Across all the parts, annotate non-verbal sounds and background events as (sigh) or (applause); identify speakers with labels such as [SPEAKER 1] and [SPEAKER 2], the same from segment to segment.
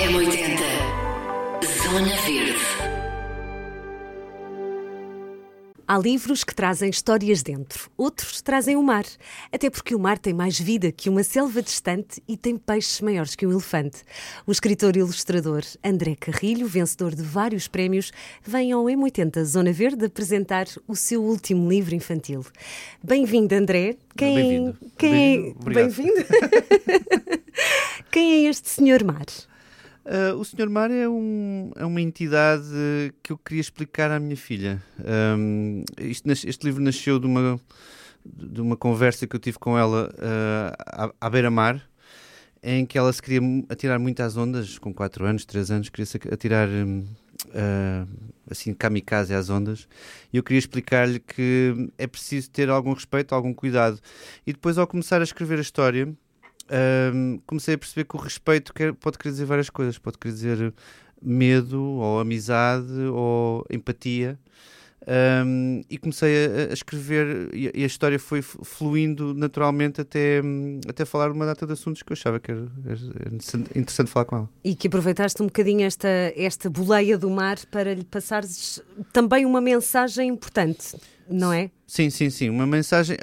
[SPEAKER 1] M80 Zona Verde.
[SPEAKER 2] Há livros que trazem histórias dentro, outros trazem o mar. Até porque o mar tem mais vida que uma selva distante e tem peixes maiores que um elefante. O escritor e ilustrador André Carrilho, vencedor de vários prémios, vem ao M80 Zona Verde apresentar o seu último livro infantil. Bem-vindo, André.
[SPEAKER 3] Quem, Bem-vindo.
[SPEAKER 2] Quem
[SPEAKER 3] Bem-vindo.
[SPEAKER 2] Bem (laughs) Quem é este Senhor Mar?
[SPEAKER 3] Uh, o Sr. Mar é, um, é, uma entidade que eu queria explicar à minha filha. Um, este livro nasceu de uma, de uma conversa que eu tive com ela uh, à, à beira-mar, em que ela se queria atirar muito às ondas, com 4 anos, 3 anos, queria-se atirar uh, assim, kamikaze às ondas. E eu queria explicar-lhe que é preciso ter algum respeito, algum cuidado. E depois, ao começar a escrever a história um, comecei a perceber que o respeito quer, pode querer dizer várias coisas. Pode querer dizer medo, ou amizade, ou empatia. Um, e comecei a, a escrever e, e, a história foi fluindo naturalmente até, até falar uma data de assuntos que eu achava que era, era interessante falar com ela.
[SPEAKER 2] E que aproveitaste um bocadinho esta, esta boleia do mar para lhe passares também uma mensagem importante, não é?
[SPEAKER 3] Sim, sim, sim. Uma mensagem.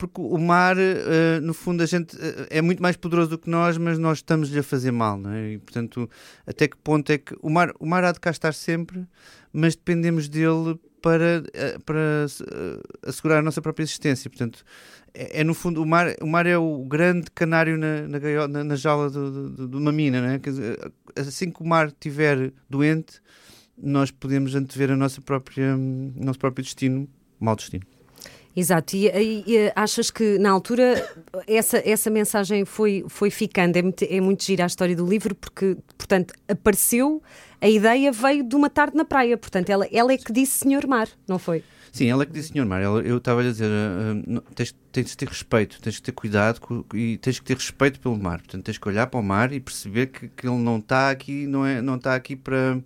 [SPEAKER 3] Porque o mar, uh, no fundo, a gente uh, é muito mais poderoso do que nós, mas nós estamos-lhe a fazer mal, não é? E, portanto, até que ponto é que o mar, o mar há de cá estar sempre, mas dependemos dele para, uh, para assegurar a nossa própria existência. Portanto, é, é, no fundo, o mar, o mar é o grande canário na, na, na, na jaula de, de, uma mina, não é? Dizer, assim que o mar estiver doente, nós podemos antever a nossa própria, o nosso próprio destino, mau destino.
[SPEAKER 2] Exato, e, e, e, achas que na altura essa, essa mensagem foi, foi ficando? É muito, é muito gira a história do livro, porque, portanto, apareceu, a ideia veio de uma tarde na praia, portanto, ela, ela é que disse Senhor Mar, não foi?
[SPEAKER 3] Sim, ela é que disse Senhor Mar. Ela, eu estava a dizer, uh, tens, tens de ter respeito, tens de ter cuidado com, e tens que ter respeito pelo mar. Portanto, tens que olhar para o mar e perceber que, que ele não está aqui, não, é, não está aqui para,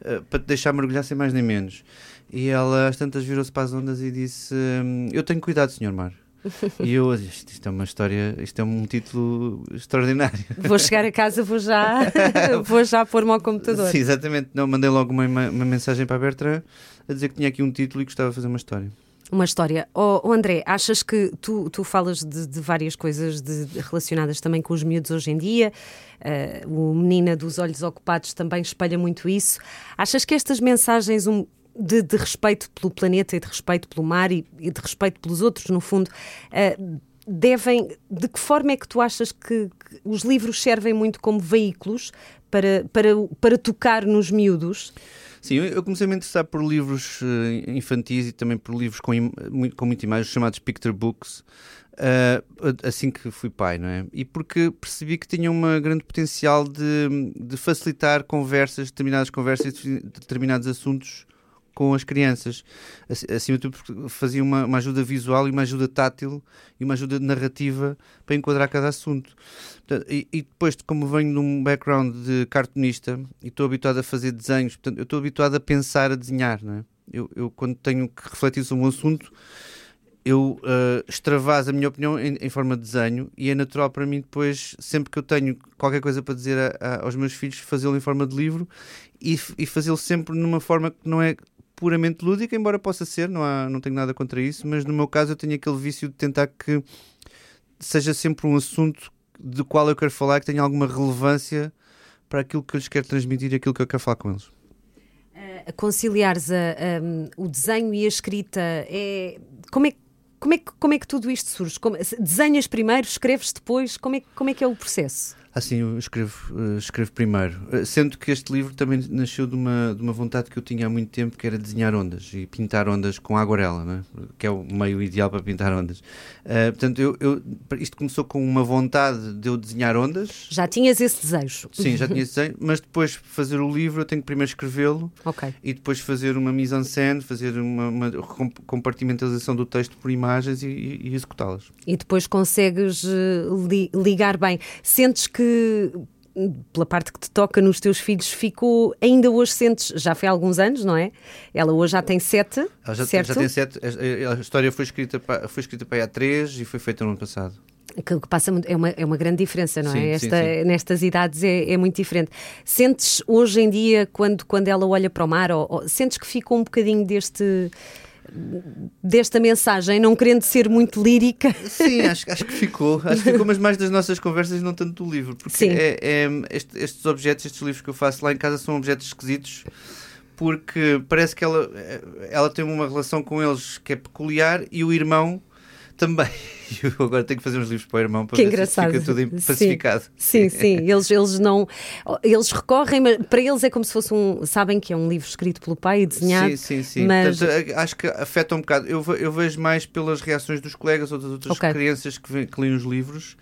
[SPEAKER 3] uh, para te deixar mergulhar sem mais nem menos. E ela às tantas virou-se para as ondas e disse: hum, Eu tenho cuidado, senhor Mar. (laughs) e eu, isto, isto, é uma história, isto é um título extraordinário.
[SPEAKER 2] Vou chegar a casa, vou já, (laughs) vou já pôr-me ao computador.
[SPEAKER 3] Sim, exatamente. Não, mandei logo uma, uma mensagem para a Bertrand a dizer que tinha aqui um título e gostava de fazer uma história.
[SPEAKER 2] Uma história. Oh, oh André, achas que tu, tu falas de, de várias coisas de, de, relacionadas também com os miúdos hoje em dia? Uh, o Menina dos Olhos Ocupados também espelha muito isso. Achas que estas mensagens um, de, de, respeito pelo planeta e de respeito pelo mar e, e de respeito pelos outros, no fundo, uh, devem. De que forma é que tu achas que, que, os livros servem muito como veículos para, para, para tocar nos miúdos?
[SPEAKER 3] Sim, eu comecei a me interessar por livros uh, infantis e também por livros com, com muita imagem, chamados picture books, uh, assim que fui pai, não é? E porque percebi que tinha um grande potencial de, de facilitar conversas, determinadas conversas determinados assuntos com as crianças. Acima de tudo, fazia uma, uma, ajuda visual e uma ajuda tátil e uma ajuda narrativa para enquadrar cada assunto. E, e depois, como venho de um background de cartunista e estou habituado a fazer desenhos, portanto, eu estou habituado a pensar, a desenhar. Não é? eu, eu, quando tenho que refletir sobre um assunto, eu uh, extravaso a minha opinião em, em, forma de desenho e é natural para mim depois, sempre que eu tenho qualquer coisa para dizer a, a, aos meus filhos, fazê-lo em forma de livro e, e fazê-lo sempre numa forma que não é puramente lúdica, embora possa ser, não, há, não tenho nada contra isso, mas no meu caso eu tenho aquele vício de tentar que seja sempre um assunto do qual eu quero falar, que tenha alguma relevância para aquilo que eu lhes quero transmitir e aquilo que eu quero falar com eles.
[SPEAKER 2] Uh, conciliares a, um, o desenho e a escrita, é, como, é, como, é, como é que tudo isto surge? Como, desenhas primeiro, escreves depois? Como é, como é que é o processo?
[SPEAKER 3] Assim, eu escrevo, uh, escrevo primeiro. Uh, sendo que este livro também nasceu de uma, de uma vontade que eu tinha há muito tempo, que era desenhar ondas e pintar ondas com aguarela, né? que é o meio ideal para pintar ondas. Uh, portanto, eu, eu, isto começou com uma vontade de eu desenhar ondas.
[SPEAKER 2] Já tinhas esse desejo?
[SPEAKER 3] Sim, já (laughs) tinha esse desejo, mas depois de fazer o livro eu tenho que primeiro escrevê-lo
[SPEAKER 2] okay.
[SPEAKER 3] e depois fazer uma mise en scène, fazer uma, uma compartimentalização do texto por imagens e, e, e executá-las.
[SPEAKER 2] E depois consegues li, ligar bem. Sentes que pela parte que te toca nos teus filhos, ficou, ainda hoje sentes, já foi há alguns anos, não é? Ela hoje já tem sete,
[SPEAKER 3] Ela já,
[SPEAKER 2] certo?
[SPEAKER 3] já tem sete, a história foi escrita, foi escrita para aí há três e foi feita no ano passado.
[SPEAKER 2] que, que passa muito, é uma, é uma grande diferença, não
[SPEAKER 3] Sim,
[SPEAKER 2] é?
[SPEAKER 3] sim,
[SPEAKER 2] Esta,
[SPEAKER 3] sim.
[SPEAKER 2] Nestas idades é, é muito diferente. Sentes hoje em dia, quando, quando ela olha para o mar, ou, ou sentes que fica um bocadinho deste desta mensagem, não querendo ser muito lírica.
[SPEAKER 3] Sim, acho, acho que ficou. Acho que ficou, mas mais das nossas conversas, não tanto do livro. Porque é, é- este- estes objetos, estes livros que eu faço lá em casa são objetos esquisitos. Porque parece que ela, ela tem uma relação com eles que é peculiar e o irmão também. E (laughs) eu agora tenho que fazer uns livros para o irmão para
[SPEAKER 2] Que
[SPEAKER 3] ver
[SPEAKER 2] engraçado.
[SPEAKER 3] se fica tudo em-
[SPEAKER 2] Sim.
[SPEAKER 3] pacificado.
[SPEAKER 2] Sim, (laughs) sim, eles, eles não. Eles recorrem, mas para eles é como se fosse um. Sabem que é um livro escrito pelo pai e desenhado.
[SPEAKER 3] Sim, sim, sim.
[SPEAKER 2] Mas-
[SPEAKER 3] Portanto, acho que afeta um bocado. Eu, eu vejo mais pelas reações dos colegas ou das outras
[SPEAKER 2] Ok.
[SPEAKER 3] crianças que, que leem os livros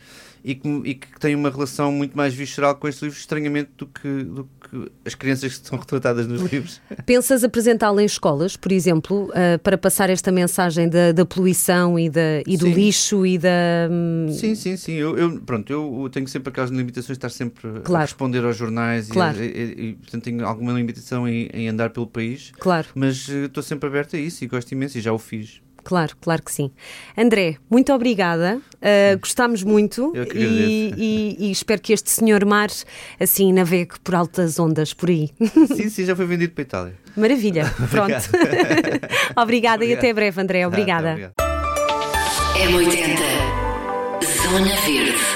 [SPEAKER 3] e que, e que têm uma relação muito mais visceral com estes livros, estranhamente, do que, do que as crianças que são (laughs) retratadas nos livros.
[SPEAKER 2] Pensas apresentá-lo em escolas, por exemplo, ah, para passar esta mensagem da, da poluição e, da, e do
[SPEAKER 3] Sim.
[SPEAKER 2] lixo e da. hum,
[SPEAKER 3] Sim, sim, sim. Eu, eu- pronto, eu tenho sempre aquelas limitações de estar sempre
[SPEAKER 2] Claro.
[SPEAKER 3] a responder aos jornais e-
[SPEAKER 2] Claro.
[SPEAKER 3] e, e- e, portanto, tenho alguma limitação em, em andar pelo país.
[SPEAKER 2] Claro,
[SPEAKER 3] Mas eh, estou sempre aberto a isso e gosto imenso e já o fiz.
[SPEAKER 2] Claro, claro que sim. André, muito obrigada. Ah, gostámos muito
[SPEAKER 3] Eu que
[SPEAKER 2] e, e- e espero que este senhor mar assim navegue por altas ondas por aí. (laughs)
[SPEAKER 3] sim, sim, já foi vendido para a Itália.
[SPEAKER 2] Maravilha. (laughs) Pronto. (laughs) Obrigada e até breve, André.
[SPEAKER 3] Ah, tá,
[SPEAKER 2] Obrigada.
[SPEAKER 3] obrigado.
[SPEAKER 1] M80 Zona Verde